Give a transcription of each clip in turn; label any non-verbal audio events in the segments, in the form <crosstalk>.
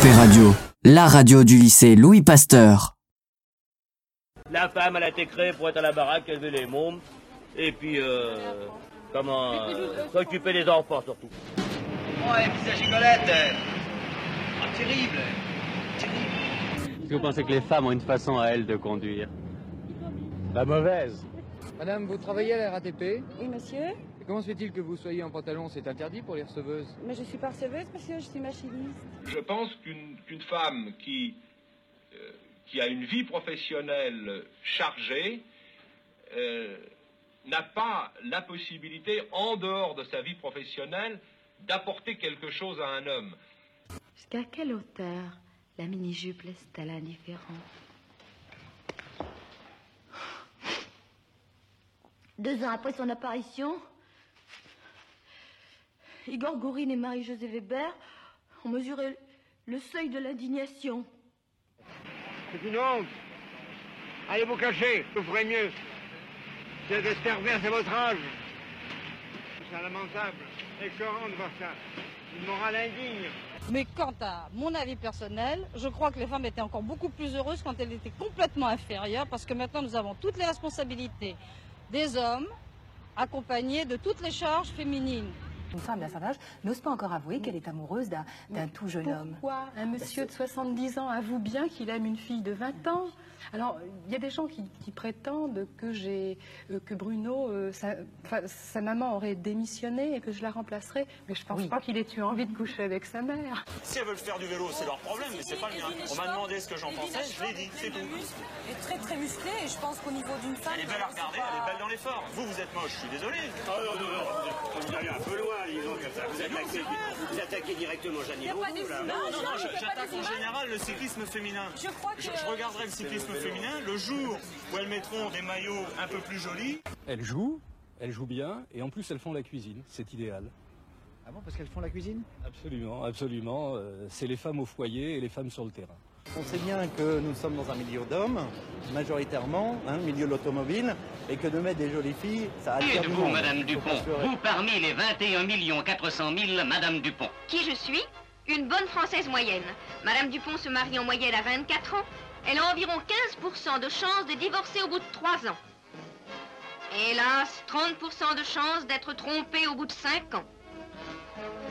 Radio, la radio du lycée Louis Pasteur. La femme, elle a été créée pour être à la baraque, élever les mômes, et puis, euh, comment, euh, s'occuper des enfants surtout. Ouais, puis sa gigolette, euh, oh, terrible, terrible. Est-ce que vous pensez que les femmes ont une façon à elles de conduire? La mauvaise. Madame, vous travaillez à la RATP Oui, monsieur. Et comment se fait-il que vous soyez en pantalon C'est interdit pour les receveuses? Mais je suis pas receveuse, monsieur, je suis machiniste. Je pense qu'une femme qui, euh, qui a une vie professionnelle chargée euh, n'a pas la possibilité, en dehors de sa vie professionnelle, d'apporter quelque chose à un homme. Jusqu'à quelle hauteur la mini-jupe laisse-t-elle indifférent? Deux ans après son apparition, Igor Gourine et Marie-Josée Weber ont mesuré le seuil de l'indignation. C'est une honte. Allez vous cacher, vous ferez mieux. C'est de pervers, c'est votre âge. C'est lamentable. Écœurant de voir ça. Une morale indigne. Mais quant à mon avis personnel, je crois que les femmes étaient encore beaucoup plus heureuses quand elles étaient complètement inférieures, parce que maintenant nous avons toutes les responsabilités des hommes, accompagnés de toutes les charges féminines. Une femme d'un certain âge n'ose pas encore avouer qu'elle est amoureuse d'un tout jeune homme. Pourquoi un monsieur de 70 ans avoue bien qu'il aime une fille de 20 ans? Alors, il y a des gens qui, qui prétendent que, j'ai, euh, que Bruno, euh, sa, maman aurait démissionné et que je la remplacerai, mais je pense Oui. pas qu'il ait eu envie de coucher avec sa mère. Si elles veulent faire du vélo, c'est leur problème, mais c'est pas le mien. On m'a demandé ce que j'en pensais, je l'ai dit, c'est tout. est très très musclé et je pense qu'au niveau d'une femme. Elle est belle à regarder, elle est belle dans l'effort. Vous, vous êtes moche, je suis désolé. Non, non, non, vous allez un peu loin, disons, comme ça. Vous attaquez, vous attaquez directement Janine là. Non, non, j'attaque en général le cyclisme féminin. Je crois que- Je, je regarderai le cyclisme féminin le jour où elles mettront des maillots un peu plus jolis. Elles jouent, elles jouent bien, et en plus elles font la cuisine, c'est idéal. Ah bon, parce qu'elles font la cuisine? Absolument, absolument. euh, c'est les femmes au foyer et les femmes sur le terrain. On sait bien que nous sommes dans un milieu d'hommes, majoritairement, hein, milieu de l'automobile, et que de mettre des jolies filles, ça attire du monde. Madame Faut Dupont. Vous parmi les 21 400 000 Madame Dupont. Qui je suis? Une bonne Française moyenne. Madame Dupont se marie en moyenne à 24 ans. Elle a environ 15% de chances de divorcer au bout de 3 ans. Hélas, 30% de chances d'être trompée au bout de 5 ans.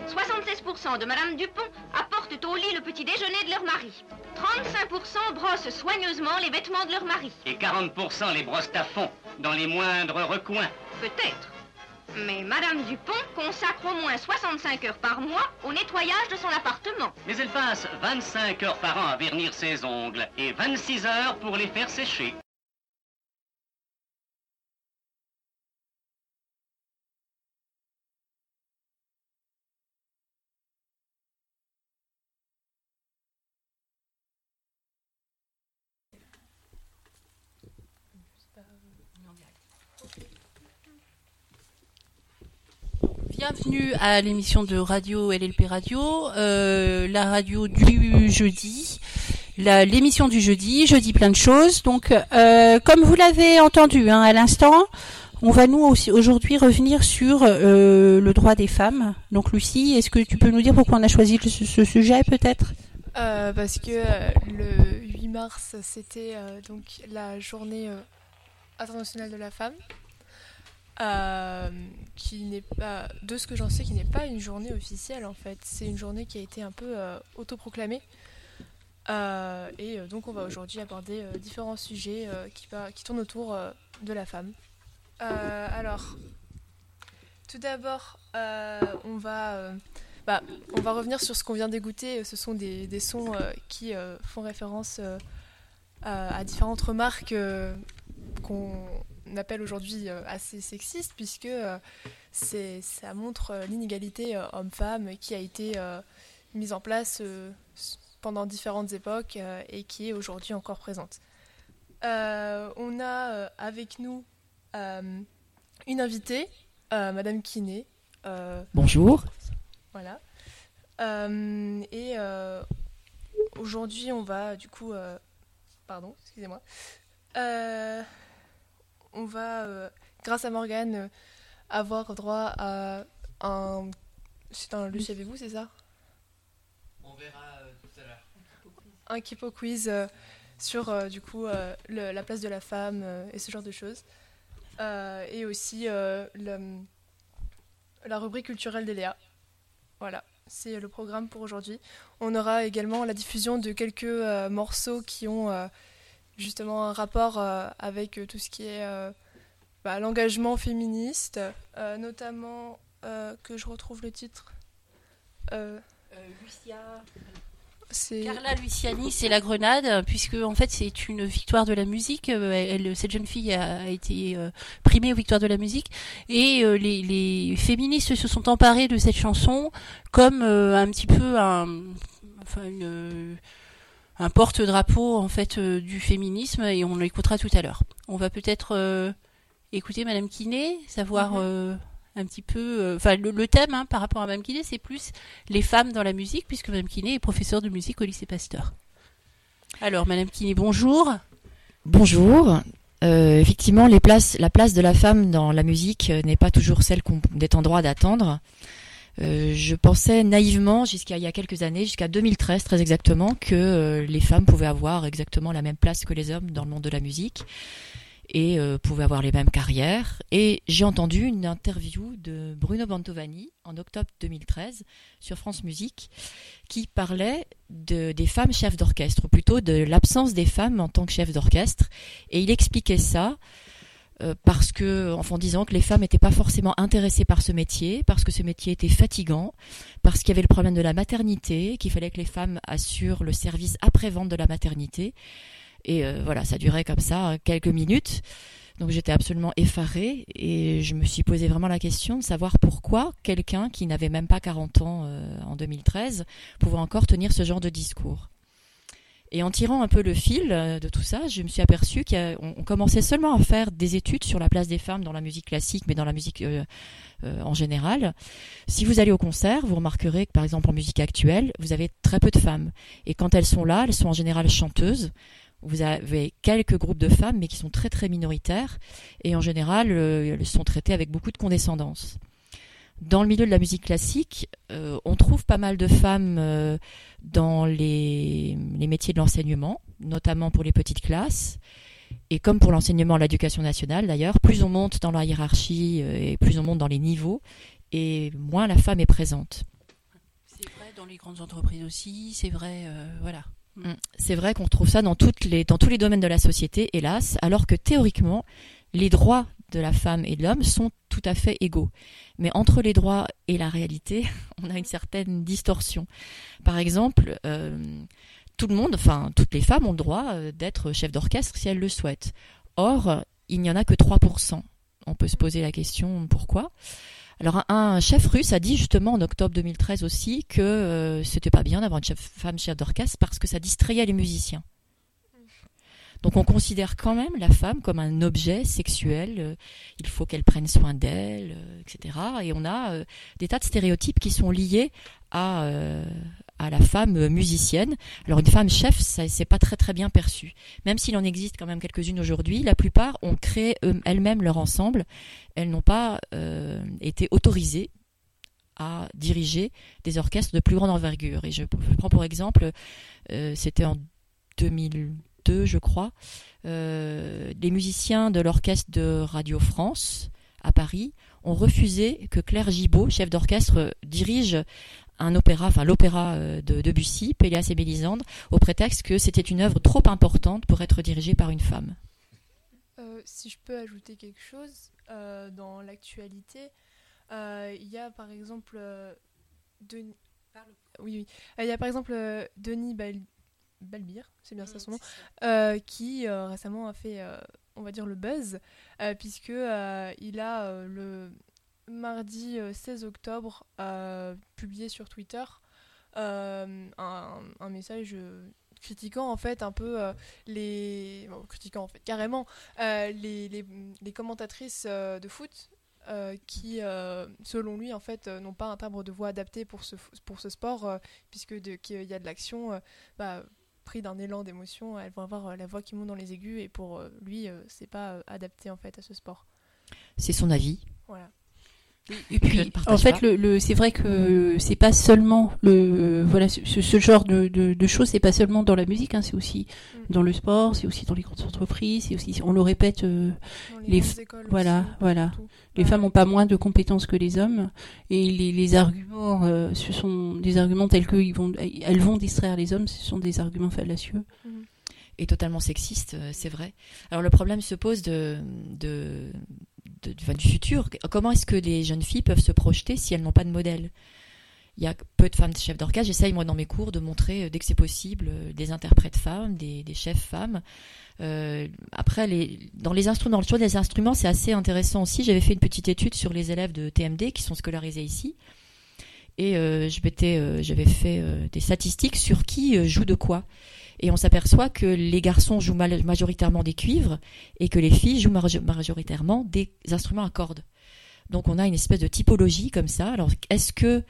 76% de Madame Dupont apportent au lit le petit déjeuner de leur mari. 35% brossent soigneusement les vêtements de leur mari. Et 40% les brossent à fond, dans les moindres recoins. Peut-être. Mais Madame Dupont consacre au moins 65 heures par mois au nettoyage de son appartement. Mais elle passe 25 heures par an à vernir ses ongles et 26 heures pour les faire sécher. Bienvenue à l'émission de radio LLP Radio, euh, la radio du jeudi, l'émission du jeudi, jeudi plein de choses. Donc, euh, comme vous l'avez entendu hein, à l'instant, on va nous aussi aujourd'hui revenir sur euh, le droit des femmes. Donc, Lucie, est-ce que tu peux nous dire pourquoi on a choisi ce, ce sujet peut-être? Parce que le 8 mars, c'était donc la journée internationale de la femme, euh, de ce que j'en sais, qui n'est pas une journée officielle en fait. C'est une journée qui a été un peu euh, autoproclamée. Euh, et euh, donc on va aujourd'hui aborder différents sujets qui, tournent autour de la femme. Alors, tout d'abord, on va bah, on va revenir sur ce qu'on vient d'écouter. Ce sont des, des sons qui font référence à, différentes remarques qu'on appelle aujourd'hui euh, assez sexistes, puisque euh, c'est- ça montre euh, l'inégalité homme-femme qui a été mise en place pendant différentes époques et qui est aujourd'hui encore présente. Euh, on a avec nous euh, une invitée, euh, Madame Kiné. Bonjour. voilà. Et aujourd'hui, on va du coup. pardon, excusez-moi. Euh, on va, euh, grâce à Morgane, euh, avoir droit à un. C'est un Le savez-vous, c'est ça? On verra tout à l'heure. Un Kipo quiz sur du coup la place de la femme et ce genre de choses. et aussi le, la rubrique culturelle d'Eléa. Voilà, c'est le programme pour aujourd'hui. On aura également la diffusion de quelques morceaux qui ont justement un rapport avec tout ce qui est bah, l'engagement féministe, notamment que je retrouve le titre. Lucia. Carla Luciani, c'est la Grenade, puisque en fait c'est une victoire de la musique. Elle, cette jeune fille a, été primée aux victoires de la musique, et les, féministes se sont emparés de cette chanson comme un petit peu un, enfin un porte-drapeau en fait du féminisme, et on l'écoutera tout à l'heure. On va peut-être écouter Madame Kiné, savoir un petit peu. Euh, enfin, le, thème hein, par rapport à Mme Kiné, c'est plus les femmes dans la musique, puisque Mme Kiné est professeure de musique au lycée Pasteur. Alors, Mme Kiné, bonjour. Bonjour. Euh, effectivement, les places, la place de la femme dans la musique euh, n'est pas toujours celle qu'on est en droit d'attendre. Je pensais naïvement, jusqu'à il y a quelques années, jusqu'à 2013 très exactement, que les femmes pouvaient avoir exactement la même place que les hommes dans le monde de la musique et euh, pouvaient avoir les mêmes carrières. Et j'ai entendu une interview de Bruno Bantovani en octobre 2013 sur France Musique qui parlait de, des femmes chefs d'orchestre, ou plutôt de l'absence des femmes en tant que chefs d'orchestre. Et il expliquait ça euh, parce que, en disant que les femmes n'étaient pas forcément intéressées par ce métier, parce que ce métier était fatigant, parce qu'il y avait le problème de la maternité, qu'il fallait que les femmes assurent le service après-vente de la maternité. Et euh, voilà, ça durait comme ça quelques minutes. Donc j'étais absolument effarée et je me suis posé vraiment la question de savoir pourquoi quelqu'un qui n'avait même pas 40 ans euh, en 2013 pouvait encore tenir ce genre de discours. Et en tirant un peu le fil euh, de tout ça, je me suis aperçue qu'on commençait seulement à faire des études sur la place des femmes dans la musique classique, mais dans la musique en général. Si vous allez au concert, vous remarquerez que par exemple en musique actuelle, vous avez très peu de femmes. Et quand elles sont là, elles sont en général chanteuses. Vous avez quelques groupes de femmes, mais qui sont très très minoritaires, et en général, euh, elles sont traitées avec beaucoup de condescendance. Dans le milieu de la musique classique, euh, on trouve pas mal de femmes euh, dans les, métiers de l'enseignement, notamment pour les petites classes. Et comme pour l'enseignement l'éducation nationale d'ailleurs, plus on monte dans la hiérarchie et plus on monte dans les niveaux, et moins la femme est présente. C'est vrai dans les grandes entreprises aussi, c'est vrai, voilà. Mm. C'est vrai qu'on trouve ça dans, toutes les, dans tous les domaines de la société, hélas, alors que théoriquement, les droits de la femme et de l'homme sont tout à fait égaux. Mais entre les droits et la réalité, <laughs> on a une certaine distorsion. Par exemple, euh, tout le monde, enfin toutes les femmes ont le droit euh, d'être chef d'orchestre si elles le souhaitent. Or, il n'y en a que 3%. On peut se poser la question pourquoi? Alors un, chef russe a dit justement en octobre 2013 aussi que euh, c'était pas bien d'avoir une femme chef d'orchestre parce que ça distrayait les musiciens. Donc on considère quand même la femme comme un objet sexuel, euh, il faut qu'elle prenne soin d'elle, euh, etc. Et on a des tas de stéréotypes qui sont liés à, la femme musicienne. Alors une femme chef, ça c'est pas très très bien perçu. Même s'il en existe quand même quelques-unes aujourd'hui, la plupart ont créé elles-mêmes leur ensemble. Elles n'ont pas euh, été autorisées à diriger des orchestres de plus grande envergure. Et je, prends pour exemple, euh, c'était en 2002, je crois, euh, les musiciens de l'orchestre de Radio France à Paris ont refusé que Claire Gibault, chef d'orchestre, dirige un opéra, l'opéra euh, de Debussy, Péléas et Mélisandre, au prétexte que c'était une œuvre trop importante pour être dirigée par une femme. Euh, si je peux ajouter quelque chose, euh, dans l'actualité, il y a par exemple Denis. Oui, oui. Il y a par exemple Denis Balbir, c'est bien ça son nom, qui récemment a fait, on va dire, le buzz, puisque il a le mardi 16 euh, octobre, publié sur Twitter euh, un, message euh, critiquant en fait un peu les critiquant en fait carrément les, les, commentatrices de foot qui selon lui en fait n'ont pas un timbre de voix adapté pour ce pour ce sport puisque qu'il y a de l'action bah, pris d'un élan d'émotion elles vont avoir la voix qui monte dans les aigus et pour lui c'est pas adapté en fait à ce sport. C'est son avis. Voilà Et puis, en fait, le, le c'est vrai que c'est pas seulement le voilà ce, ce genre de, de, de choses, c'est pas seulement dans la musique, hein, c'est aussi Mm. dans le sport, c'est aussi dans les grandes entreprises, c'est aussi, on le répète, euh, les les, grandes écoles voilà, aussi, voilà, partout. les Ouais. femmes ont pas moins de compétences que les hommes, et les, les arguments, euh, ce sont des arguments tels que ils vont, elles vont distraire les hommes, ce sont des arguments fallacieux. et totalement sexiste, euh, c'est vrai. Alors le problème se pose de, de, du- futur. Comment est-ce que les jeunes filles peuvent se projeter si elles n'ont pas de modèle? Il y a peu de femmes chefs d'orchestre. J'essaye moi dans mes cours de montrer euh, dès que c'est possible euh, des interprètes femmes, des, chefs femmes. Euh, après, dans les instruments, le choix des instruments, c'est assez intéressant aussi. J'avais fait une petite étude sur les élèves de TMD qui sont scolarisés ici. Et j'avais fait des statistiques sur qui joue de quoi. Et on s'aperçoit que les garçons jouent majoritairement des cuivres et que les filles jouent majoritairement des instruments à cordes. Donc on a une espèce de typologie comme ça. Alors est-ce que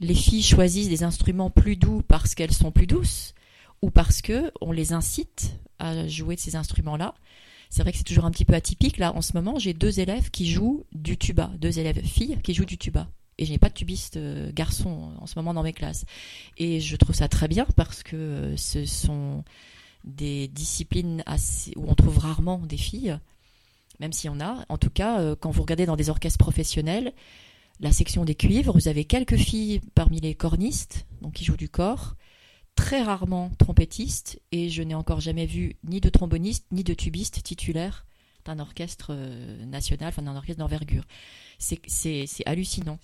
les filles choisissent des instruments plus doux parce qu'elles sont plus douces ou parce que on les incite à jouer de ces instruments-là? C'est vrai que c'est toujours un petit peu atypique. Là, en ce moment, j'ai deux élèves qui jouent du tuba, deux élèves filles qui jouent du tuba. Et je n'ai pas de tubiste euh, garçon en ce moment dans mes classes. Et je trouve ça très bien parce que euh, ce sont des disciplines où on trouve rarement des filles, même s'il y en a. En tout cas, euh, quand vous regardez dans des orchestres professionnels, la section des cuivres, vous avez quelques filles parmi les cornistes, donc qui jouent du corps, très rarement trompettistes, et je n'ai encore jamais vu ni de tromboniste ni de tubiste titulaire d'un orchestre national, enfin d'un orchestre d'envergure. C'est hallucinant.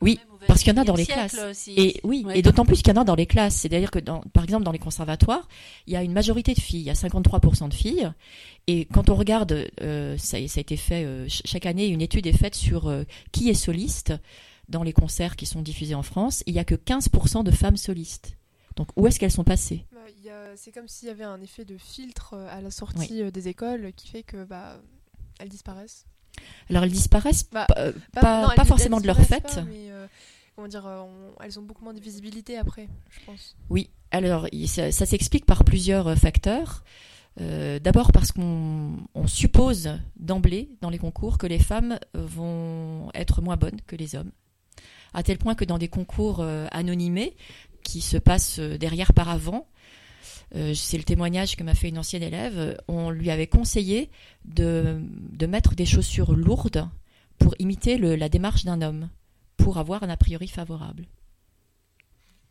Oui, parce qu'il y en a dans les classes. Et oui, et d'autant plus qu'il y en a dans les classes. C'est-à-dire que, dans, par exemple, dans les conservatoires, il y a une majorité de filles. Il y a 53% de filles. Et quand on regarde, euh, ça, ça a été fait euh, ch- chaque année, une étude est faite sur euh, qui est soliste dans les concerts qui sont diffusés en France. Il y a que 15% de femmes solistes. Donc, où est-ce qu'elles sont passées? Bah, C'est comme s'il y avait un effet de filtre à la sortie des écoles qui fait que bah, elles disparaissent. Alors, elles disparaissent Bah, pas, euh, pas- pas forcément de leur fait. mais, euh, comment dire, euh, on- elles ont beaucoup moins de visibilité après, je pense. Oui, alors ça, ça s'explique par plusieurs facteurs. Euh, D'abord parce qu'on on suppose d'emblée dans les concours que les femmes vont être moins bonnes que les hommes, à tel point que dans des concours euh, anonymés qui se passent derrière par avant, euh, c'est le témoignage que m'a fait une ancienne élève, on lui avait conseillé de, de mettre des chaussures lourdes pour imiter le- la démarche d'un homme, pour avoir un a priori favorable.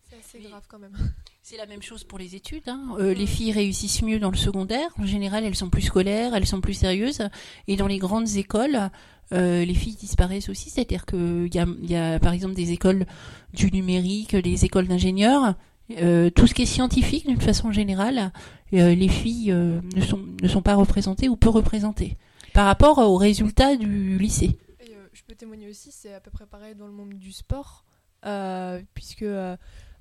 C'est assez grave quand même. C'est la même chose pour les études. hein. Euh, les filles réussissent mieux dans le secondaire. En général, elles sont plus scolaires, elles sont plus sérieuses. Et dans les grandes écoles, euh, les filles disparaissent aussi. C'est-à-dire qu'il y a, il y a, par exemple, des écoles du numérique, des écoles d'ingénieurs. Euh, tout ce qui est scientifique, d'une façon générale, euh, les filles euh, ne, sont, ne sont pas représentées ou peu représentées par rapport aux résultats du lycée. Je peux témoigner aussi, c'est à peu près pareil dans le monde du sport, puisque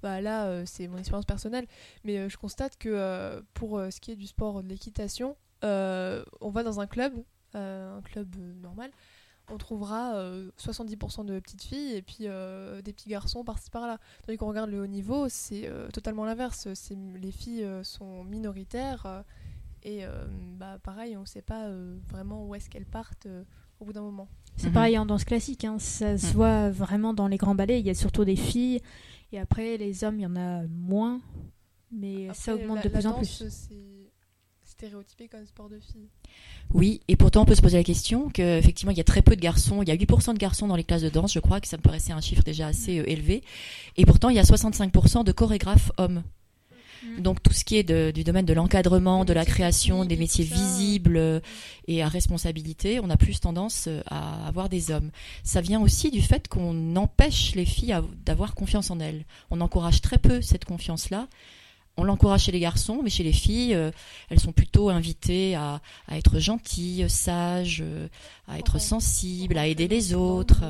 bah, là, c'est mon expérience personnelle, mais je constate que pour ce qui est du sport, de l'équitation, on va dans un club, un club normal, on trouvera euh, 70% de petites filles et puis euh, des petits garçons par-ci par-là. Tandis qu'on regarde le haut niveau, c'est euh, totalement l'inverse. C'est- Les filles euh, sont minoritaires euh, et euh, bah, pareil, on ne sait pas euh, vraiment où est-ce qu'elles partent euh, au bout d'un moment. C'est pareil en danse classique, hein. ça se Mhm. voit vraiment dans les grands ballets. Il y a surtout des filles, et après les hommes, il y en a moins, mais ça augmente la- de plus la en plus. Stéréotypé comme sport de filles. Oui, et pourtant on peut se poser la question qu'effectivement il y a très peu de garçons, il y a 8% de garçons dans les classes de danse, je crois que ça me paraissait un chiffre déjà assez euh, élevé, et pourtant il y a 65% de chorégraphes hommes. Donc tout ce qui est de- du domaine de l'encadrement, de la création, des métiers visibles euh, et à responsabilité, on a plus tendance euh, à avoir des hommes. Ça vient aussi du fait qu'on empêche les filles d'avoir confiance en elles. On encourage très peu cette confiance-là. On l'encourage chez les garçons, mais chez les filles, euh, elles sont plutôt invitées à, à être gentilles, sages, euh, à être sensibles, à aider les autres.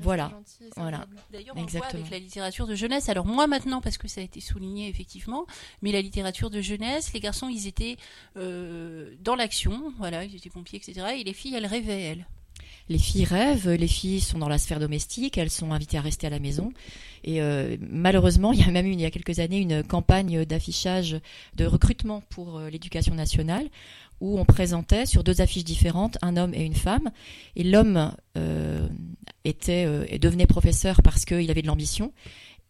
Voilà, voilà. D'ailleurs, on le voit avec la littérature de jeunesse. Alors moi maintenant, parce que ça a été souligné effectivement, mais la littérature de jeunesse, les garçons, ils étaient euh, dans l'action, voilà, ils étaient pompiers, etc. Et les filles, elles rêvaient, elles. Les filles rêvent, les filles sont dans la sphère domestique, elles sont invitées à rester à la maison. Et euh, malheureusement, il y a même eu il y a quelques années une campagne d'affichage de recrutement pour euh, l'éducation nationale où on présentait sur deux affiches différentes un homme et une femme. Et l'homme euh, était devenait professeur parce qu'il avait de l'ambition,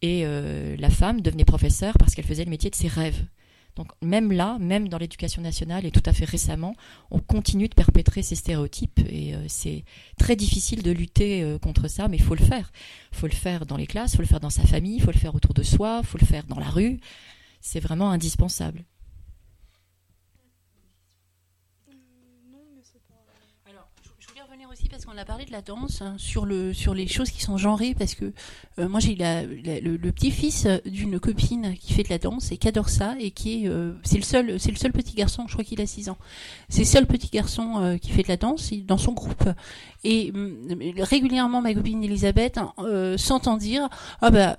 et la femme devenait professeur parce qu'elle faisait le métier de ses rêves. Donc même là, même dans l'éducation nationale et tout à fait récemment, on continue de perpétrer ces stéréotypes et euh, c'est très difficile de lutter euh, contre ça, mais il faut le faire. Il faut le faire dans les classes, il faut le faire dans sa famille, il faut le faire autour de soi, il faut le faire dans la rue. C'est vraiment indispensable. aussi parce qu'on a parlé de la danse hein, sur le sur les choses qui sont genrées parce que euh, moi j'ai la, le, petit-fils d'une copine qui fait de la danse et qui adore ça et qui est euh, c'est le seul c'est le seul petit garçon je crois qu'il a 6 ans. C'est le seul petit garçon euh, qui fait de la danse dans son groupe. Et mm, régulièrement ma copine Elisabeth hein, s'entend dire ah bah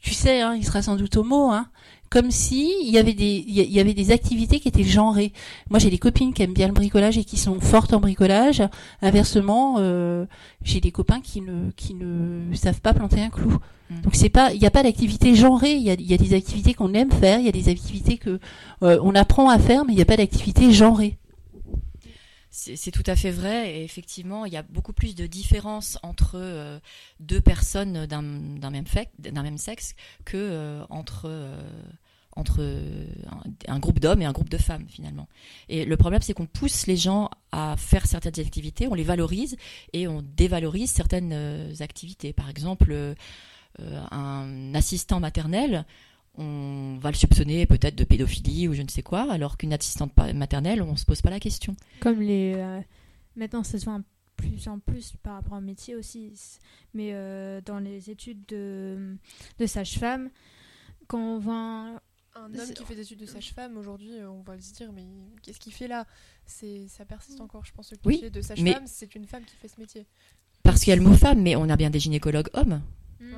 tu sais hein, il sera sans doute homo hein comme si il y avait des il y avait des activités qui étaient genrées. Moi, j'ai des copines qui aiment bien le bricolage et qui sont fortes en bricolage. Inversement, euh, j'ai des copains qui ne qui ne savent pas planter un clou. Mm. Donc c'est pas il n'y a pas d'activité genrée. Il y a, il y a des activités qu'on aime faire, il y a des activités que euh, on apprend à faire, mais il n'y a pas d'activité genrée. C'est tout à fait vrai. Et effectivement, il y a beaucoup plus de différence entre euh, deux personnes d'un même, même, sexe que euh, entre entre un, groupe d'hommes et un groupe de femmes finalement. Et le problème, c'est qu'on pousse les gens à faire certaines activités, on les valorise et on dévalorise certaines euh, activités. Par exemple, euh, un assistant maternel, on va le soupçonner peut-être de pédophilie ou je ne sais quoi, alors qu'une assistante maternelle, on ne se pose pas la question. Comme les... Euh, maintenant, ça se voit plus en plus par rapport au métier aussi, mais dans les études de, de sage-femme, quand on voit un homme qui fait des études de sage-femme, aujourd'hui, euh, on va se dire, mais qu'est-ce qu'il fait là? C'est Ça persiste mm. encore, je pense, le cliché de sage-femme, c'est une femme qui fait ce métier. Parce qu'il y a le mot femme, mais on a bien des gynécologues hommes. Mm.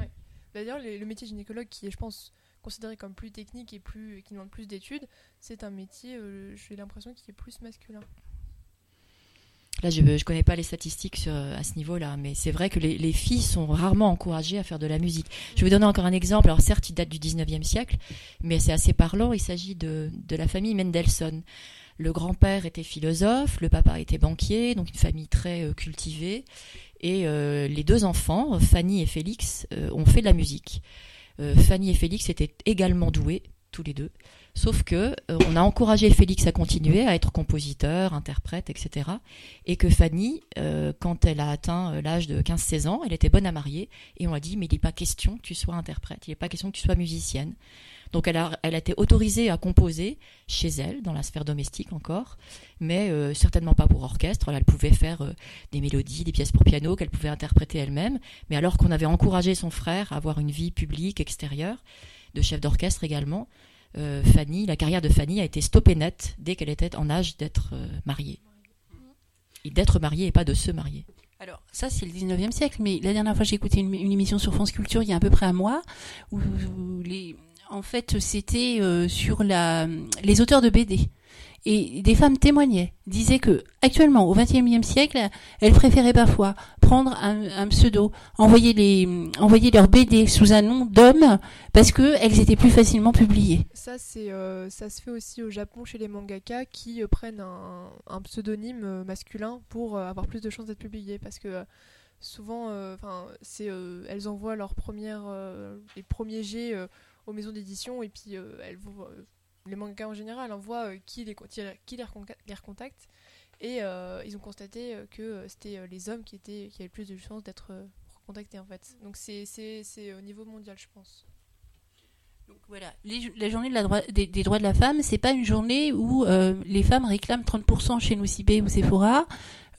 D'ailleurs, le métier gynécologue, qui est, je pense, considéré comme plus technique et plus, qui demande plus d'études, c'est un métier, euh, j'ai l'impression, qui est plus masculin. Là, je ne connais pas les statistiques à ce niveau-là, mais c'est vrai que les, filles sont rarement encouragées à faire de la musique. Je vais vous donner encore un exemple. Alors certes, il date du 19e siècle, mais c'est assez parlant. Il s'agit de, la famille Mendelssohn. Le grand-père était philosophe, le papa était banquier, donc une famille très euh, cultivée. Et euh, les deux enfants, Fanny et Félix, euh, ont fait de la musique. Fanny et Félix étaient également doués, tous les deux. Sauf que euh, on a encouragé Félix à continuer à être compositeur, interprète, etc. Et que Fanny, euh, quand elle a atteint euh, l'âge de 15-16 ans, elle était bonne à marier. Et on a dit, mais il n'est pas question que tu sois interprète, il n'est pas question que tu sois musicienne. Donc elle a, elle a été autorisée à composer chez elle, dans la sphère domestique encore, mais certainement pas pour orchestre. elle pouvait faire des mélodies, des pièces pour piano qu'elle pouvait interpréter elle-même. Mais alors qu'on avait encouragé son frère à avoir une vie publique extérieure, de chef d'orchestre également, euh, Fanny, la carrière de Fanny a été stoppée net dès qu'elle était en âge d'être euh, mariée. D'être mariée et pas de se marier. Alors, ça, c'est le 19e siècle, mais la dernière fois, j'ai écouté une, émission sur France Culture il y a à peu près un mois, où, les, en fait, c'était euh, sur la, les auteurs de BD. Et des femmes témoignaient, disaient que actuellement, au XXIe siècle, elles préféraient parfois prendre un, pseudo, envoyer les, envoyer leur BD sous un nom d'homme parce que elles étaient plus facilement publiées. Ça, c'est, euh, ça se fait aussi au Japon chez les mangaka qui euh, prennent un, pseudonyme euh, masculin pour avoir plus de chances d'être publiées parce que souvent, enfin, c'est, elles envoient leurs premières, les premiers jets aux maisons d'édition et puis elles vont les mangakas en général envoient euh, qui, les, qui, les, recontacte. Et euh, ils ont constaté euh, que c'était les hommes qui, étaient, qui avaient le plus de chances d'être recontactés en fait. Donc c'est au niveau mondial, je pense. Donc voilà, la journée des, droits de la femme, c'est pas une journée où les femmes réclament 30% chez Nocibé ou Sephora.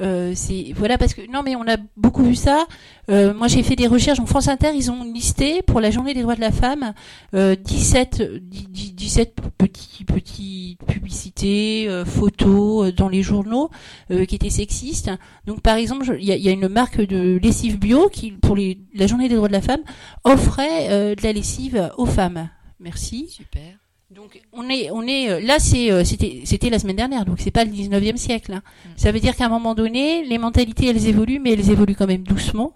Euh, c'est voilà parce que non mais on a beaucoup vu ça. Euh, moi j'ai fait des recherches en France Inter, ils ont listé pour la Journée des droits de la femme euh, 17 17 petits petits publicités, euh, photos dans les journaux qui étaient sexistes. Donc par exemple, il y a, une marque de lessive bio qui pour la Journée des droits de la femme offrait de la lessive aux femmes. Merci. Super. Donc on est, on est euh, là, c'est, euh, c'était, c'était la semaine dernière, donc c'est pas le 19e siècle. hein. Ça veut dire qu'à un moment donné, les mentalités elles évoluent, mais elles évoluent quand même doucement.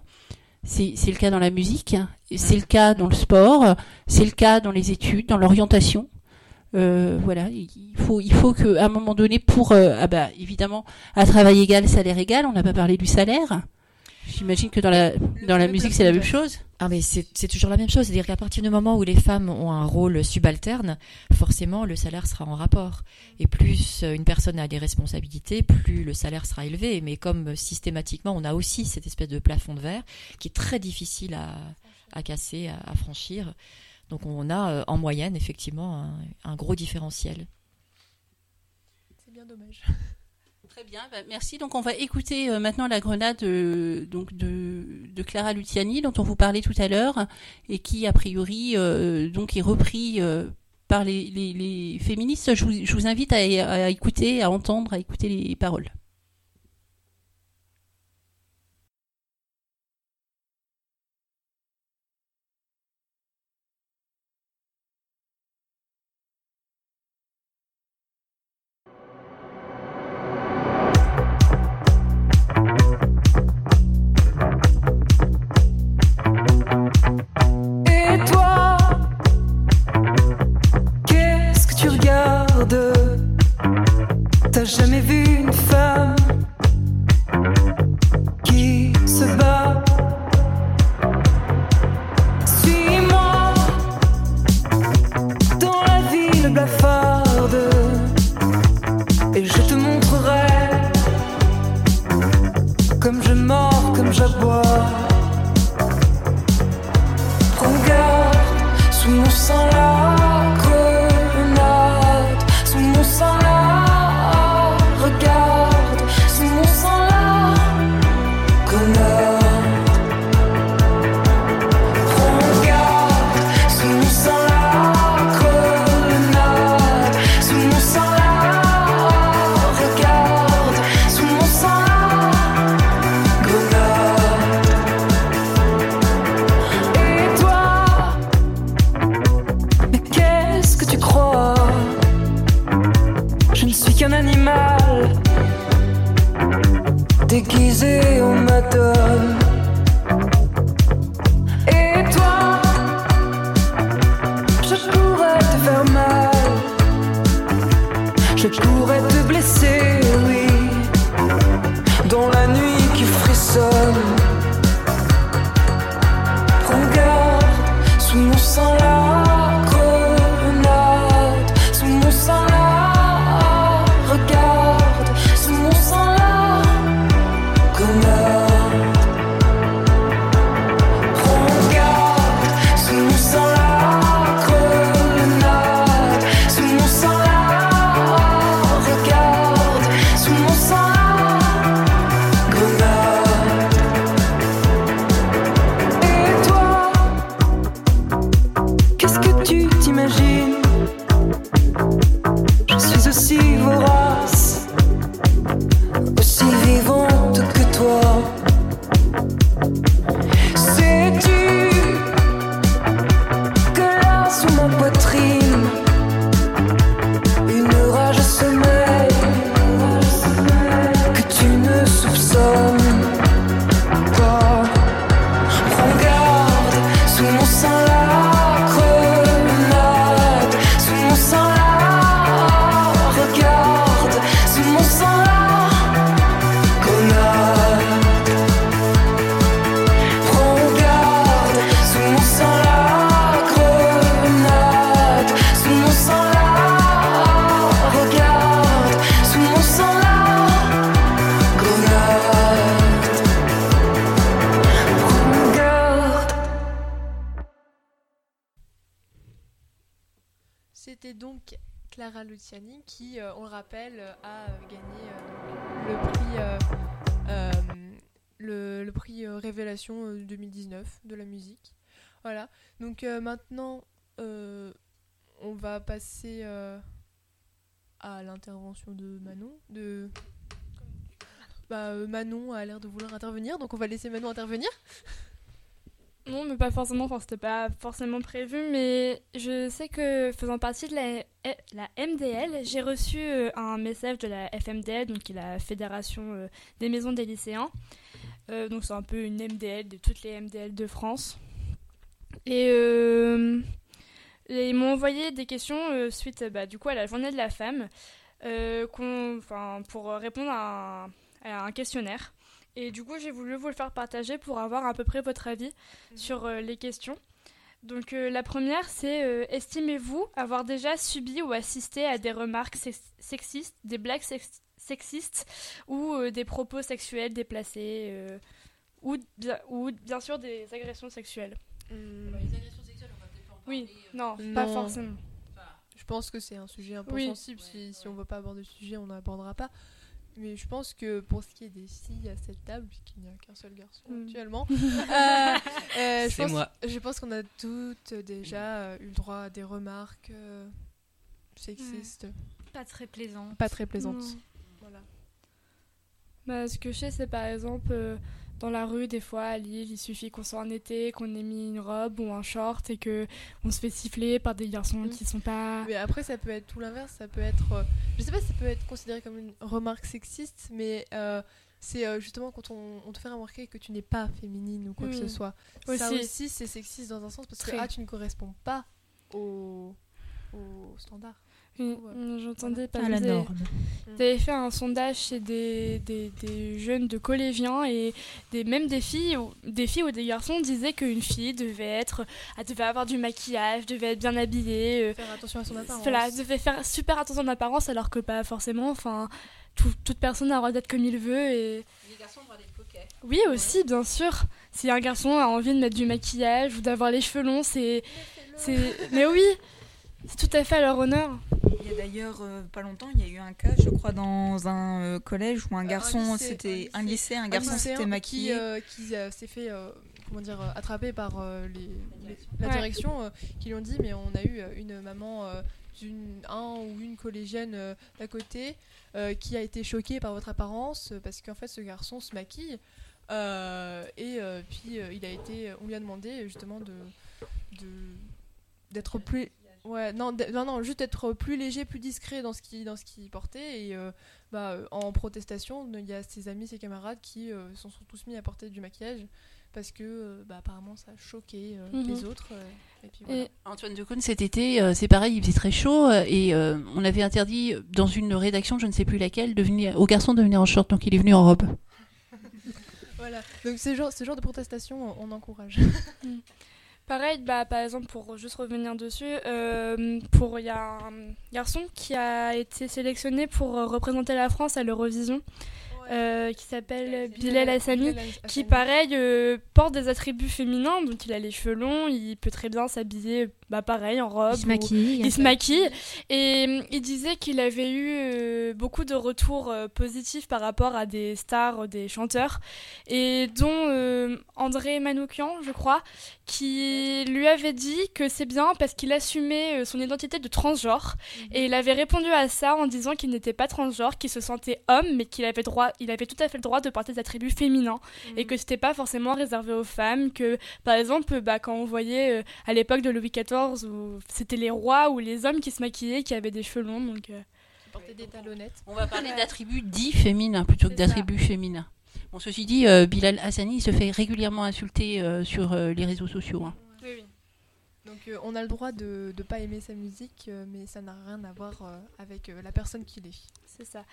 C'est, c'est le cas dans la musique, hein. C'est le cas dans le sport, c'est le cas dans les études, dans l'orientation. Euh, voilà, il faut, il faut que à un moment donné, pour, euh, ah bah évidemment, à travail égal, salaire égal, on n'a pas parlé du salaire. J'imagine que dans la, dans la musique, c'est la même chose. Ah mais c'est c'est toujours la même chose, c'est-à-dire qu'à partir du moment où les femmes ont un rôle subalterne, forcément le salaire sera en rapport. Et plus euh, une personne a des responsabilités, plus le salaire sera élevé. Mais comme euh, systématiquement on a aussi cette espèce de plafond de verre qui est très difficile à, à casser, à, à franchir, donc on a euh, en moyenne effectivement un, un gros différentiel. C'est bien dommage. Très bien, bah, merci. Donc on va écouter euh, maintenant la grenade euh, donc de, Clara Luciani dont on vous parlait tout à l'heure et qui a priori euh, donc est repris par les, féministes. Je vous, invite à écouter, à entendre, à écouter les paroles. Qui, euh, on le rappelle, euh, a euh, gagné le prix, le, prix Révélation euh, 2019 de la musique. Voilà. Donc maintenant, on va passer à l'intervention de Manon. De bah, Manon a l'air de vouloir intervenir, donc on va laisser Manon intervenir. <laughs> Non, mais pas forcément, enfin, c'était pas forcément prévu, mais je sais que faisant partie de la, la MDL, j'ai reçu euh, un message de la FMDL, donc qui est la Fédération euh, des maisons des lycéens. Euh, donc c'est un peu une MDL de toutes les MDL de France. Et, euh, ils m'ont envoyé des questions suite bah, du coup à la journée de la femme pour répondre à un questionnaire. Et du coup, j'ai voulu vous le faire partager pour avoir à peu près votre avis sur euh, les questions. Donc euh, la première, c'est euh, estimez-vous avoir déjà subi ou assisté à des remarques sex- sexistes, des blagues sex- sexistes ou euh, des propos sexuels déplacés euh, ou, bien, ou bien sûr des agressions sexuelles? Oui, non, pas Non. forcément. Je pense que c'est un sujet un peu Oui. sensible. Si, si on ne veut pas aborder le sujet, on n'abordera pas. Mais je pense que pour ce qui est des filles à cette table, puisqu'il n'y a qu'un seul garçon Mm. actuellement, <laughs> euh, euh, je pense- moi. Je pense qu'on a toutes déjà euh, eu le droit à des remarques euh, sexistes. Pas très plaisant. Pas très plaisantes. Voilà. Bah, ce que je sais, c'est par exemple euh, dans la rue, des fois à Lille, il suffit qu'on soit en été, qu'on ait mis une robe ou un short et que on se fait siffler par des garçons qui sont pas. Mais après, ça peut être tout l'inverse. Ça peut être. euh, je sais pas si ça peut être considéré comme une remarque sexiste, mais euh, c'est euh, justement quand on, on te fait remarquer que tu n'es pas féminine ou quoi que ce soit. Aussi. Ça aussi, c'est sexiste dans un sens parce que ah, tu ne corresponds pas au, au standard. Ouais. mm, J'entendais pas À la norme. Vous avez fait un sondage chez des, des, des jeunes de collégiens et des, même des filles, ou, des filles ou des garçons disaient qu'une fille devait être, elle devait avoir du maquillage, devait être bien habillée, euh, Faire attention à son apparence. voilà, devait faire super attention à son apparence alors que pas forcément. Enfin, tout- toute personne a le droit d'être comme il veut et Les garçons ont le droit d'être coquets. oui aussi bien sûr. Si un garçon a envie de mettre du maquillage ou d'avoir les cheveux longs, c'est, c'est, mais oui, c'est tout à fait à leur honneur. Il y a d'ailleurs euh, pas longtemps, il y a eu un cas, je crois, dans un euh, collège où un garçon, lycée, c'était un un lycée, un garçon s'était qui, maquillé. euh, qui euh, s'est fait euh, comment dire euh, attraper par euh, les, les- la Ouais. direction euh, qui lui ont dit mais on a eu euh, une maman euh, d'une un ou une collégienne euh, d'à côté euh, qui a été choquée par votre apparence euh, parce qu'en fait ce garçon se maquille euh, et euh, puis euh, il a été on lui a demandé justement de de- d'être plus ouais non non non juste d'être plus léger plus discret dans ce qu'il dans ce qu'il portait et euh, bah, euh, en protestation il y a ses amis ses camarades qui euh, s'en sont tous mis à porter du maquillage parce que euh, bah, apparemment ça a choqué euh, Mhm. les autres euh, et puis voilà. Antoine Decaune, cet été, euh, c'est pareil, il faisait très chaud et on avait interdit dans une rédaction, je ne sais plus laquelle, de venir, aux garçons de venir en short, donc il est venu en robe. <laughs> voilà donc ce genre ce genre de protestation on encourage <laughs> Pareil, bah, par exemple, pour juste revenir dessus, euh, pour il y a un garçon qui a été sélectionné pour représenter la France à l'Eurovision, euh, qui s'appelle Bilal Hassani, qui pareil euh, porte des attributs féminins, donc il a les cheveux longs, il peut très bien s'habiller, bah pareil en robe, se ou- maquille. il se maquille, et euh, il disait qu'il avait eu euh, beaucoup de retours euh, positifs par rapport à des stars, des chanteurs, et dont euh, André Manoukian, je crois, qui lui avait dit que c'est bien parce qu'il assumait euh, son identité de transgenre. Et il avait répondu à ça en disant qu'il n'était pas transgenre, qu'il se sentait homme, mais qu'il avait, droit, il avait tout à fait le droit de porter des attributs féminins. Et que c'était pas forcément réservé aux femmes. Que, par exemple, bah, quand on voyait euh, à l'époque de Louis XIV, où c'était les rois ou les hommes qui se maquillaient, qui avaient des cheveux longs. Donc, euh, porter des talonnettes On va parler d'attributs dits féminins plutôt que d'attributs féminins. Bon, ceci dit, euh, Bilal Hassani se fait régulièrement insulter euh, sur euh, les réseaux sociaux. hein. Oui, oui. donc euh, on a le droit de ne pas aimer sa musique euh, mais ça n'a rien à voir euh, avec euh, la personne qu'il est C'est ça.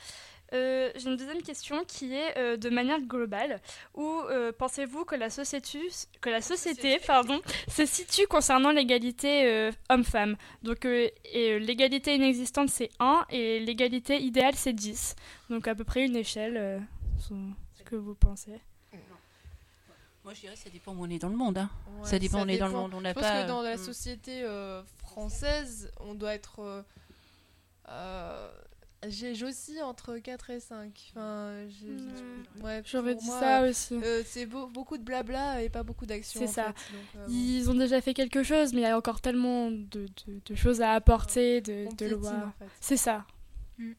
Euh, J'ai une deuxième question qui est euh, de manière globale. Où euh, pensez-vous que la société, que la société, pardon, se situe concernant l'égalité euh, homme-femme? Donc euh, et, euh, l'égalité inexistante c'est 1 et l'égalité idéale c'est 10. Donc à peu près une échelle. euh, ce que vous pensez Moi, je dirais que ça dépend où on est dans le monde. hein. Ouais, ça dépend où on est dans le monde. On Je pense pas. que dans la Mm. société euh, française, on doit être. euh, euh, j'ai j'oscille entre 4 et 5. Enfin, ouais, J'aurais pour dit moi, ça aussi. euh, c'est beau- beaucoup de blabla et pas beaucoup d'action. C'est ça. fait. Donc, euh. Ils ont déjà fait quelque chose, mais il y a encore tellement de, de- de choses à apporter, de, lois. en fait. C'est ça. Il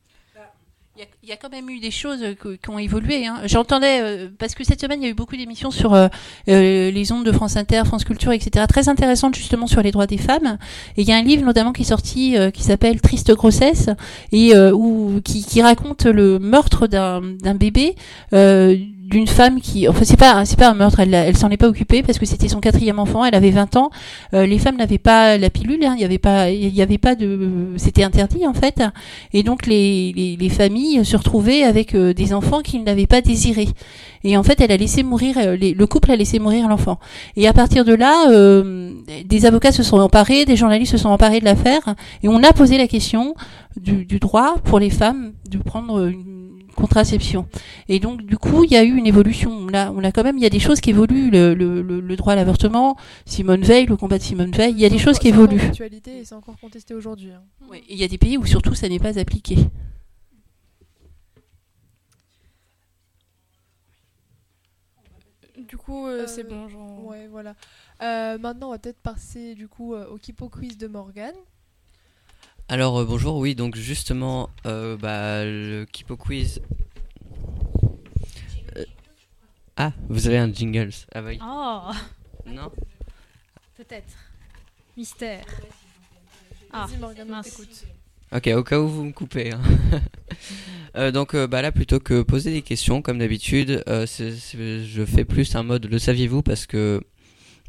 Il y, a, quand même eu des choses euh, qui ont évolué. Hein. J'entendais, euh, parce que cette semaine, il y a eu beaucoup d'émissions sur euh, euh, les ondes de France Inter, France Culture, etc. Très intéressantes justement sur les droits des femmes. Et il y a un livre notamment qui est sorti euh, qui s'appelle Triste grossesse et où, qui, qui raconte le meurtre d'un d'un bébé. euh, d'une femme qui enfin c'est pas c'est pas un meurtre elle, elle s'en est pas occupée parce que c'était son quatrième enfant elle avait 20 ans. Euh, les femmes n'avaient pas la pilule hein, il y avait pas il y avait pas de c'était interdit en fait. Et donc les, les, les familles se retrouvaient avec euh, des enfants qu'ils n'avaient pas désirés. Et en fait elle a laissé mourir euh, le couple a laissé mourir l'enfant. Et à partir de là des avocats se sont emparés des journalistes se sont emparés de l'affaire et on a posé la question du, du droit pour les femmes de prendre contraception. Et donc, du coup, il y a eu une évolution. On a, on a quand même, il y a des choses qui évoluent. Le, le, droit à l'avortement, Simone Veil, le combat de Simone Veil, il y a des choses qui évoluent. et c'est encore contesté aujourd'hui. hein. Ouais, il y a des pays où surtout ça n'est pas appliqué. Du coup, euh, Euh, c'est bon. genre- Ouais, voilà. Euh, maintenant, on va peut-être passer du coup euh, au Kipo Quiz de Morgan. Alors euh, bonjour, oui, donc justement, euh, bah, le Kipo Quiz. Euh, Ah, vous avez un jingle. Ah bah oui. Oh Non Peut-être. Mystère. Ah, mince. Ok, au cas où vous me coupez. hein. <laughs> Euh, donc euh, bah là, plutôt que poser des questions, comme d'habitude, euh, c'est- c'est- je fais plus un mode le saviez-vous parce que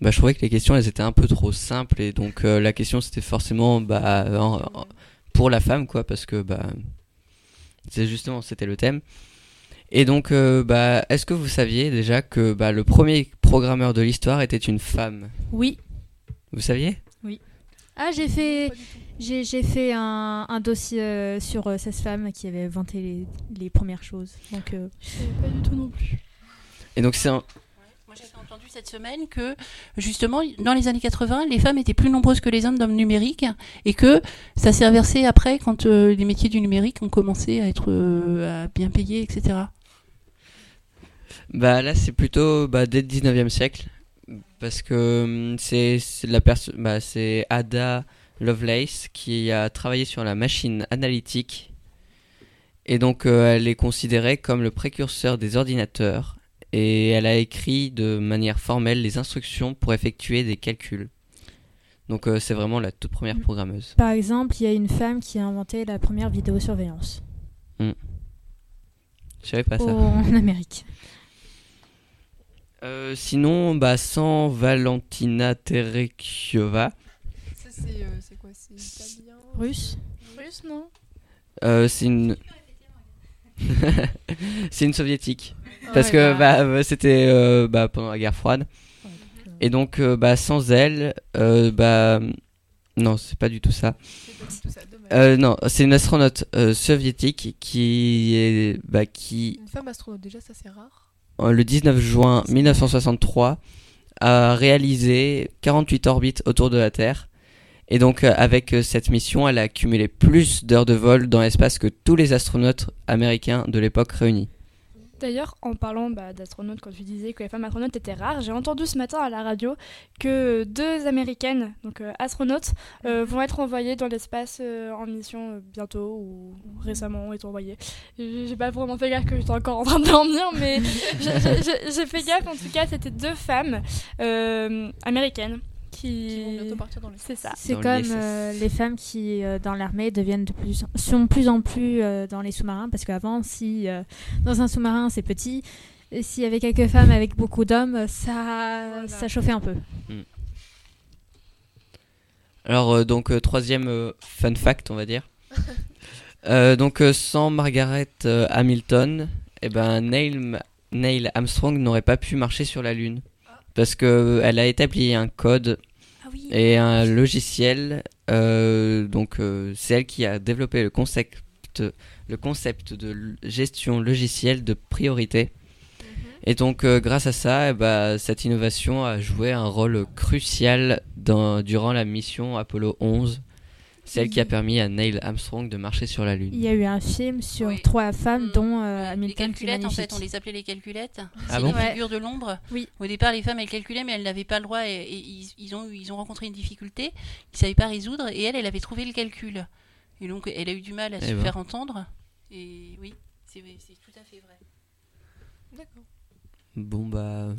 bah, je trouvais que les questions elles étaient un peu trop simples et donc euh, la question c'était forcément bah, en- en- pour la femme quoi parce que bah c'est justement c'était le thème. Et donc euh, bah est-ce que vous saviez déjà que bah, le premier programmeur de l'histoire était une femme? Oui. Vous saviez? Oui. Ah, j'ai fait, j'ai, j'ai fait un, un dossier euh, sur euh, 16 femmes qui avaient inventé les, les premières choses. Donc, euh, Pas du tout non plus. Et donc c'est un... J'ai entendu cette semaine que, justement, dans les années 80, les femmes étaient plus nombreuses que les hommes dans le numérique et que ça s'est inversé après quand euh, les métiers du numérique ont commencé à être euh, à bien payés, etc. Bah là c'est plutôt bah, dès le 19e siècle parce que hum, c'est la bah, c'est Ada Lovelace qui a travaillé sur la machine analytique et donc euh, elle est considérée comme le précurseur des ordinateurs et elle a écrit de manière formelle les instructions pour effectuer des calculs. Donc euh, c'est vraiment la toute première programmeuse. par exemple, il y a une femme qui a inventé la première vidéosurveillance Hmm. Je savais pas ça. en Amérique. Euh, sinon, bah, sans Valentina Terekiova, Ça, c'est euh, c'est quoi? C'est italien? Russe Russe, non euh, c'est une. <laughs> c'est une soviétique. Ah Parce que bah. euh, c'était euh, bah, pendant la guerre froide. Et donc, euh, bah, sans elle, euh, bah. Non, c'est pas du tout ça. Tout non, c'est une astronaute soviétique qui est. Bah, qui Une femme astronaute, déjà, ça c'est rare. le 19 juin 1963, a réalisé 48 orbites autour de la Terre. Et donc, euh, avec euh, cette mission, elle a accumulé plus d'heures de vol dans l'espace que tous les astronautes américains de l'époque réunis. D'ailleurs, en parlant bah, d'astronautes, quand tu disais que les femmes astronautes étaient rares, j'ai entendu ce matin à la radio que deux américaines, donc euh, astronautes, euh, vont être envoyées dans l'espace euh, en mission bientôt ou récemment ont été envoyées. J'ai pas vraiment fait gaffe que j'étais encore en train de dormir, mais <laughs> j'ai- fait gaffe. En tout cas, c'était deux femmes américaines qui. vont bientôt partir dans l'espace. C'est ça. C'est comme euh, les femmes qui, euh, dans l'armée, deviennent de plus, sont de plus en plus euh, dans les sous-marins. Parce qu'avant, si euh, dans un sous-marin c'est petit, et s'il y avait quelques femmes avec beaucoup d'hommes, ça, ça chauffait un peu. Alors, euh, donc, euh, troisième euh, fun fact, on va dire. <laughs> Euh, donc, euh, sans Margaret euh, Hamilton, eh ben, Neil, Neil Armstrong n'aurait pas pu marcher sur la Lune. Parce que elle a établi un code et un logiciel. euh, donc, euh, c'est elle qui a développé le concept, le concept de gestion logicielle de priorité. Et donc, euh, grâce à ça, eh ben, cette innovation a joué un rôle crucial dans, durant la mission Apollo 11, celle qui a permis à Neil Armstrong de marcher sur la Lune. Il y a eu un film sur trois femmes, dont euh, Hamilton Les calculettes, en fait, on les appelait les calculettes. Ah c'est bon les figures de l'ombre. Oui. Au départ, les femmes, elles calculaient, mais elles n'avaient pas le droit. Et, et ils, ils ont, ils ont rencontré une difficulté qu'ils ne savaient pas résoudre. Et elle, elle avait trouvé le calcul. Et donc, elle a eu du mal à Eh se ben. faire entendre. Et oui. C'est c'est tout à fait vrai. D'accord. Bon bah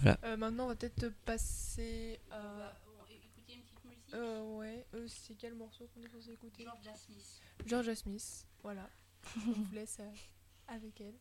voilà. Euh, maintenant, on va peut-être passer à. écouter une petite musique. Euh, ouais, euh, c'est quel morceau qu'on est censé écouter? Georgia Smith. Georgia Smith, voilà. <laughs> on vous laisse euh, avec elle.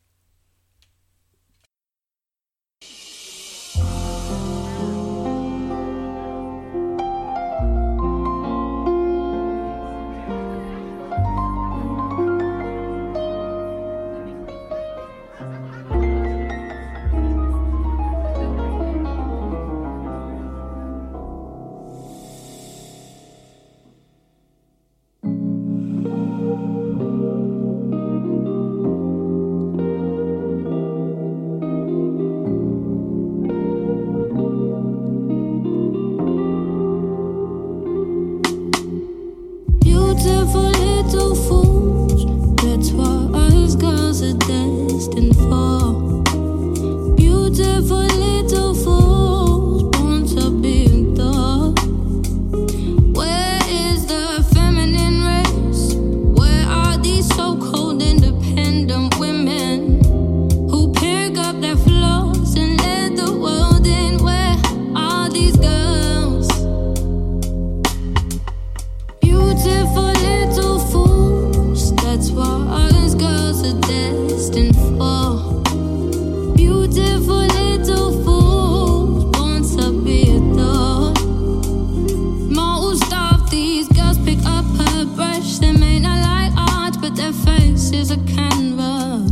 Face is a canvas.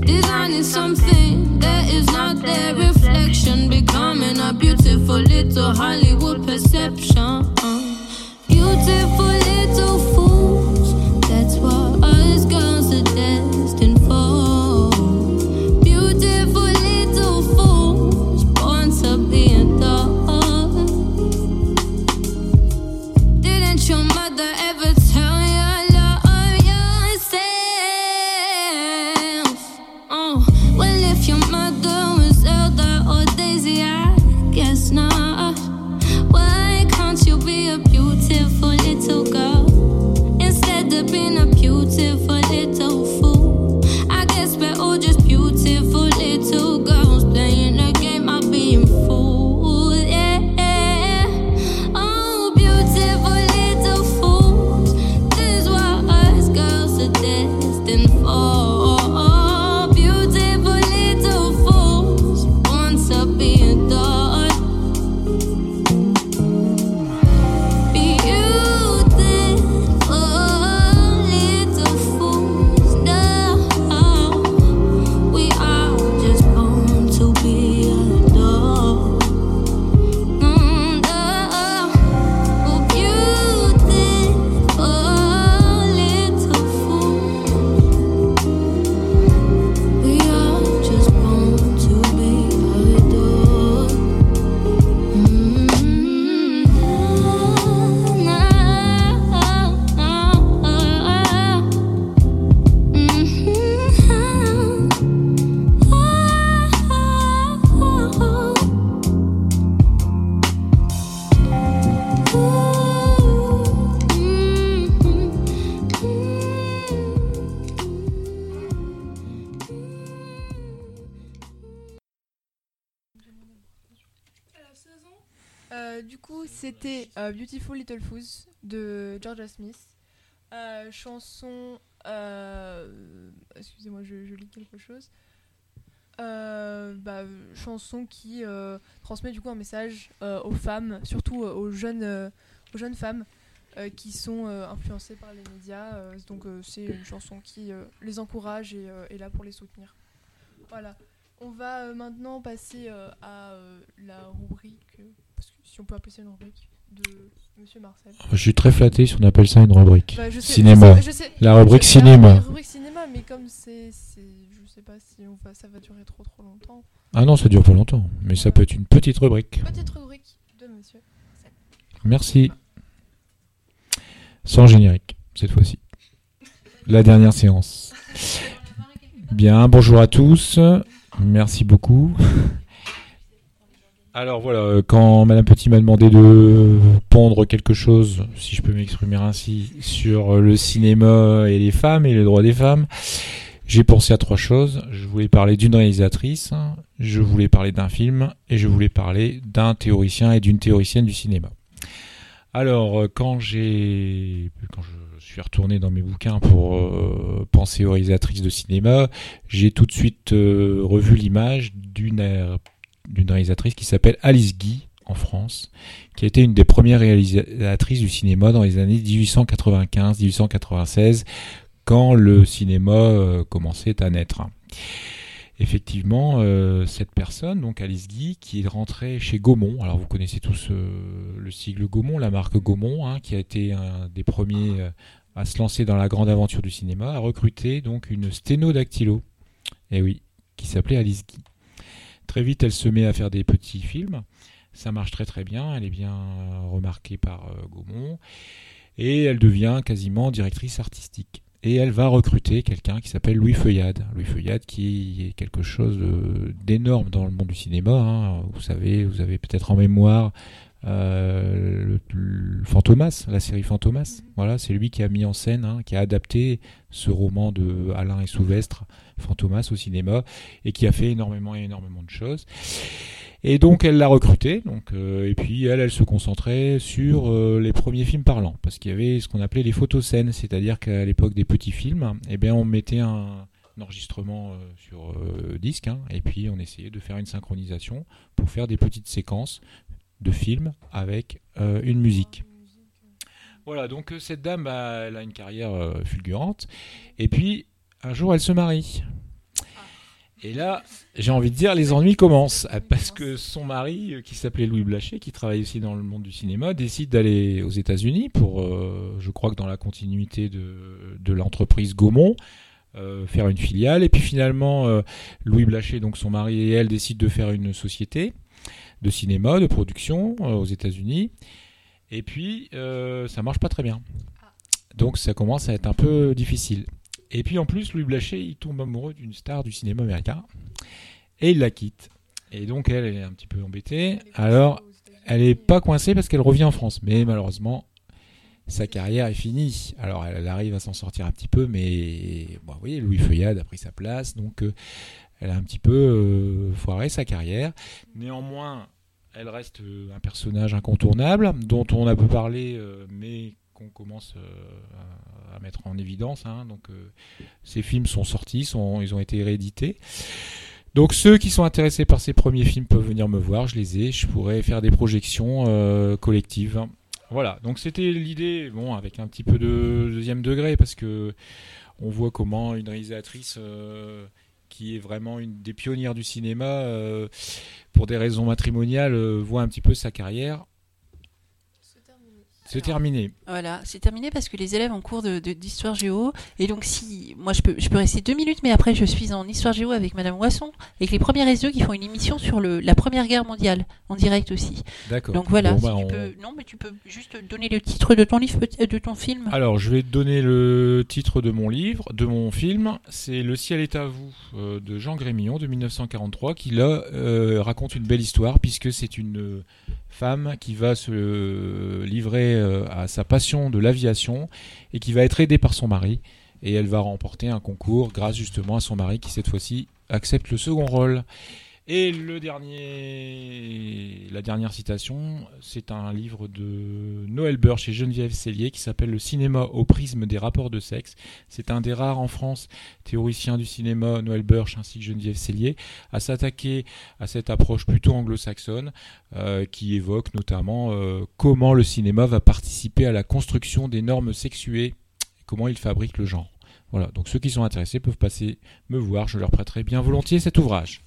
Designing something that is not their reflection, becoming a beautiful little Hollywood perception. Beautiful euh, Beautiful Little Fools de Georgia Smith. Euh, chanson. euh, Excusez-moi, je, lis quelque chose. Bah, chanson qui transmet du coup un message aux femmes, surtout aux jeunes, aux jeunes femmes qui sont influencées par les médias. donc c'est une chanson qui les encourage et est là pour les soutenir. Voilà. On va maintenant passer à la rubrique, si on peut appeler ça une rubrique, de Monsieur Marcel. Je suis très flatté si on appelle ça une rubrique. Bah, je sais- cinéma. je sais- je sais- la rubrique cinéma. La rubrique cinéma, mais comme c'est, je sais pas si on va, ça va durer trop trop longtemps. Ah non, ça dure pas longtemps, mais ça peut être une petite rubrique. Petite rubrique de Monsieur. Marcel. Merci. Sans générique, cette fois-ci. La dernière séance. Bien, bonjour à tous. Merci beaucoup. Alors voilà, euh, quand Madame Petit m'a demandé de pondre quelque chose, si je peux m'exprimer ainsi, sur euh, le cinéma et les femmes et les droits des femmes, J'ai pensé à trois choses. Je voulais parler d'une réalisatrice, je voulais parler d'un film et je voulais parler d'un théoricien et d'une théoricienne du cinéma. Alors, euh, quand j'ai, quand je suis retourné dans mes bouquins pour penser aux réalisatrices de cinéma, j'ai tout de suite revu l'image d'une d'une réalisatrice qui s'appelle Alice Guy en France, qui a été une des premières réalisatrices du cinéma dans les années 1895-1896, quand le cinéma euh, commençait à naître. Effectivement, euh, cette personne, donc Alice Guy, qui est chez Gaumont. Alors vous connaissez tous euh, le sigle Gaumont, la marque Gaumont, hein, qui a été un des premiers à se lancer dans la grande aventure du cinéma, a recruté donc une sténodactylo. Et oui, qui s'appelait Alice Guy. Très vite, elle se met à faire des petits films. Ça marche très très bien. Elle est bien remarquée par euh, Gaumont. Et elle devient quasiment directrice artistique. Et elle va recruter quelqu'un qui s'appelle Louis Feuillade. Louis Feuillade qui est quelque chose de- d'énorme dans le monde du cinéma. hein. Vous savez, vous avez peut-être en mémoire euh, le, le Fantomas, la série Fantomas. Voilà, c'est lui qui a mis en scène, hein, qui a adapté ce roman de Alain et Souvestre, Fantomas, au cinéma, et qui a fait énormément énormément de choses. Et donc elle l'a recruté, donc euh, et puis elle, elle se concentrait sur euh, les premiers films parlants, parce qu'il y avait ce qu'on appelait les photoscènes, c'est-à-dire qu'à l'époque des petits films, eh bien on mettait un, enregistrement euh, sur euh, disque, hein, et puis on essayait de faire une synchronisation pour faire des petites séquences de films avec euh, une musique. Voilà, donc euh, cette dame, bah, elle a une carrière euh, fulgurante, et puis un jour elle se marie. Et là, j'ai envie de dire, les ennuis commencent. Parce que son mari, qui s'appelait Louis Blachet, qui travaille aussi dans le monde du cinéma, décide d'aller aux États-Unis pour, je crois que dans la continuité de, l'entreprise Gaumont, faire une filiale. Et puis finalement, Louis Blachet, donc son mari et elle, décident de faire une société de cinéma, de production euh, aux États-Unis. Et puis, euh, ça marche pas très bien. Donc ça commence à être un peu difficile. Et puis en plus, Louis Blachet, il tombe amoureux d'une star du cinéma américain et il la quitte. Et donc elle, elle est un petit peu embêtée. Alors, elle est pas coincée parce qu'elle revient en France, mais malheureusement, sa carrière est finie. Alors elle, elle arrive à s'en sortir un petit peu, mais bon, vous voyez, Louis Feuillade a pris sa place, donc euh, elle a un petit peu euh, foiré sa carrière. Néanmoins, elle reste euh, un personnage incontournable dont on a peu parlé, euh, mais qu'on commence à, mettre en évidence. hein. Donc, ces films sont sortis, ils ont été réédités. Donc, ceux qui sont intéressés par ces premiers films peuvent venir me voir. Je les ai. Je pourrais faire des projections collectives. Voilà. Donc, c'était l'idée, bon, avec un petit peu de deuxième degré, parce que on voit comment une réalisatrice qui est vraiment une des pionnières du cinéma, euh, pour des raisons matrimoniales, euh, voit un petit peu sa carrière se terminer. Voilà, c'est terminé parce que les élèves en cours de- de- d'histoire géo, et donc si, moi je peux, je peux rester deux minutes, mais après je suis en histoire géo avec Madame Moisson, avec les premiers réseaux qui font une émission sur le, la Première Guerre mondiale, en direct aussi. D'accord. Donc voilà, Bon, si bah, tu on- peux, non mais tu peux juste donner le titre de ton livre, de ton film. Alors, je vais te donner le titre de mon livre, de mon film. C'est Le ciel est à vous euh, de Jean Grémillon de 1943, qui là euh, raconte une belle histoire puisque c'est une euh, femme qui va se livrer à sa passion de l'aviation et qui va être aidée par son mari. Et elle va remporter un concours grâce justement à son mari qui cette fois-ci accepte le second rôle. Et le dernier, la dernière citation, c'est un livre de Noël Burch et Geneviève Cellier qui s'appelle Le cinéma au prisme des rapports de sexe. C'est un des rares en France théoriciens du cinéma, Noël Burch ainsi que Geneviève Cellier, à s'attaquer à cette approche plutôt anglo-saxonne euh, qui évoque notamment euh, comment le cinéma va participer à la construction des normes sexuées comment il fabrique le genre. Voilà, donc ceux qui sont intéressés peuvent passer me voir, je leur prêterai bien volontiers cet ouvrage.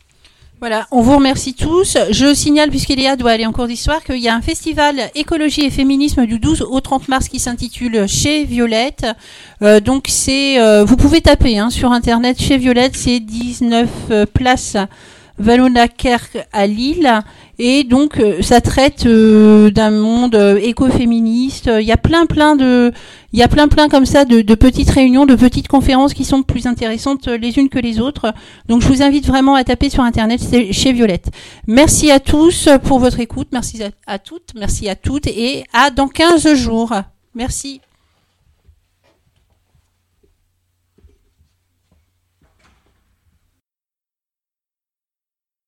Voilà, on vous remercie tous. Je signale, puisqu'Eléa doit aller en cours d'histoire, qu'il y a un festival écologie et féminisme du 12 au 30 mars qui s'intitule Chez Violette. Euh, donc c'est, euh, vous pouvez taper hein, sur internet chez Violette, c'est 19 euh, place Valonakerk à Lille. Et donc euh, ça traite euh, d'un monde euh, écoféministe. Il y a plein plein de, il y a plein plein comme ça de, petites réunions, de petites conférences qui sont plus intéressantes les unes que les autres. Donc je vous invite vraiment à taper sur internet chez Violette. Merci à tous pour votre écoute, merci à, à toutes, merci à toutes et à dans 15 jours. Merci.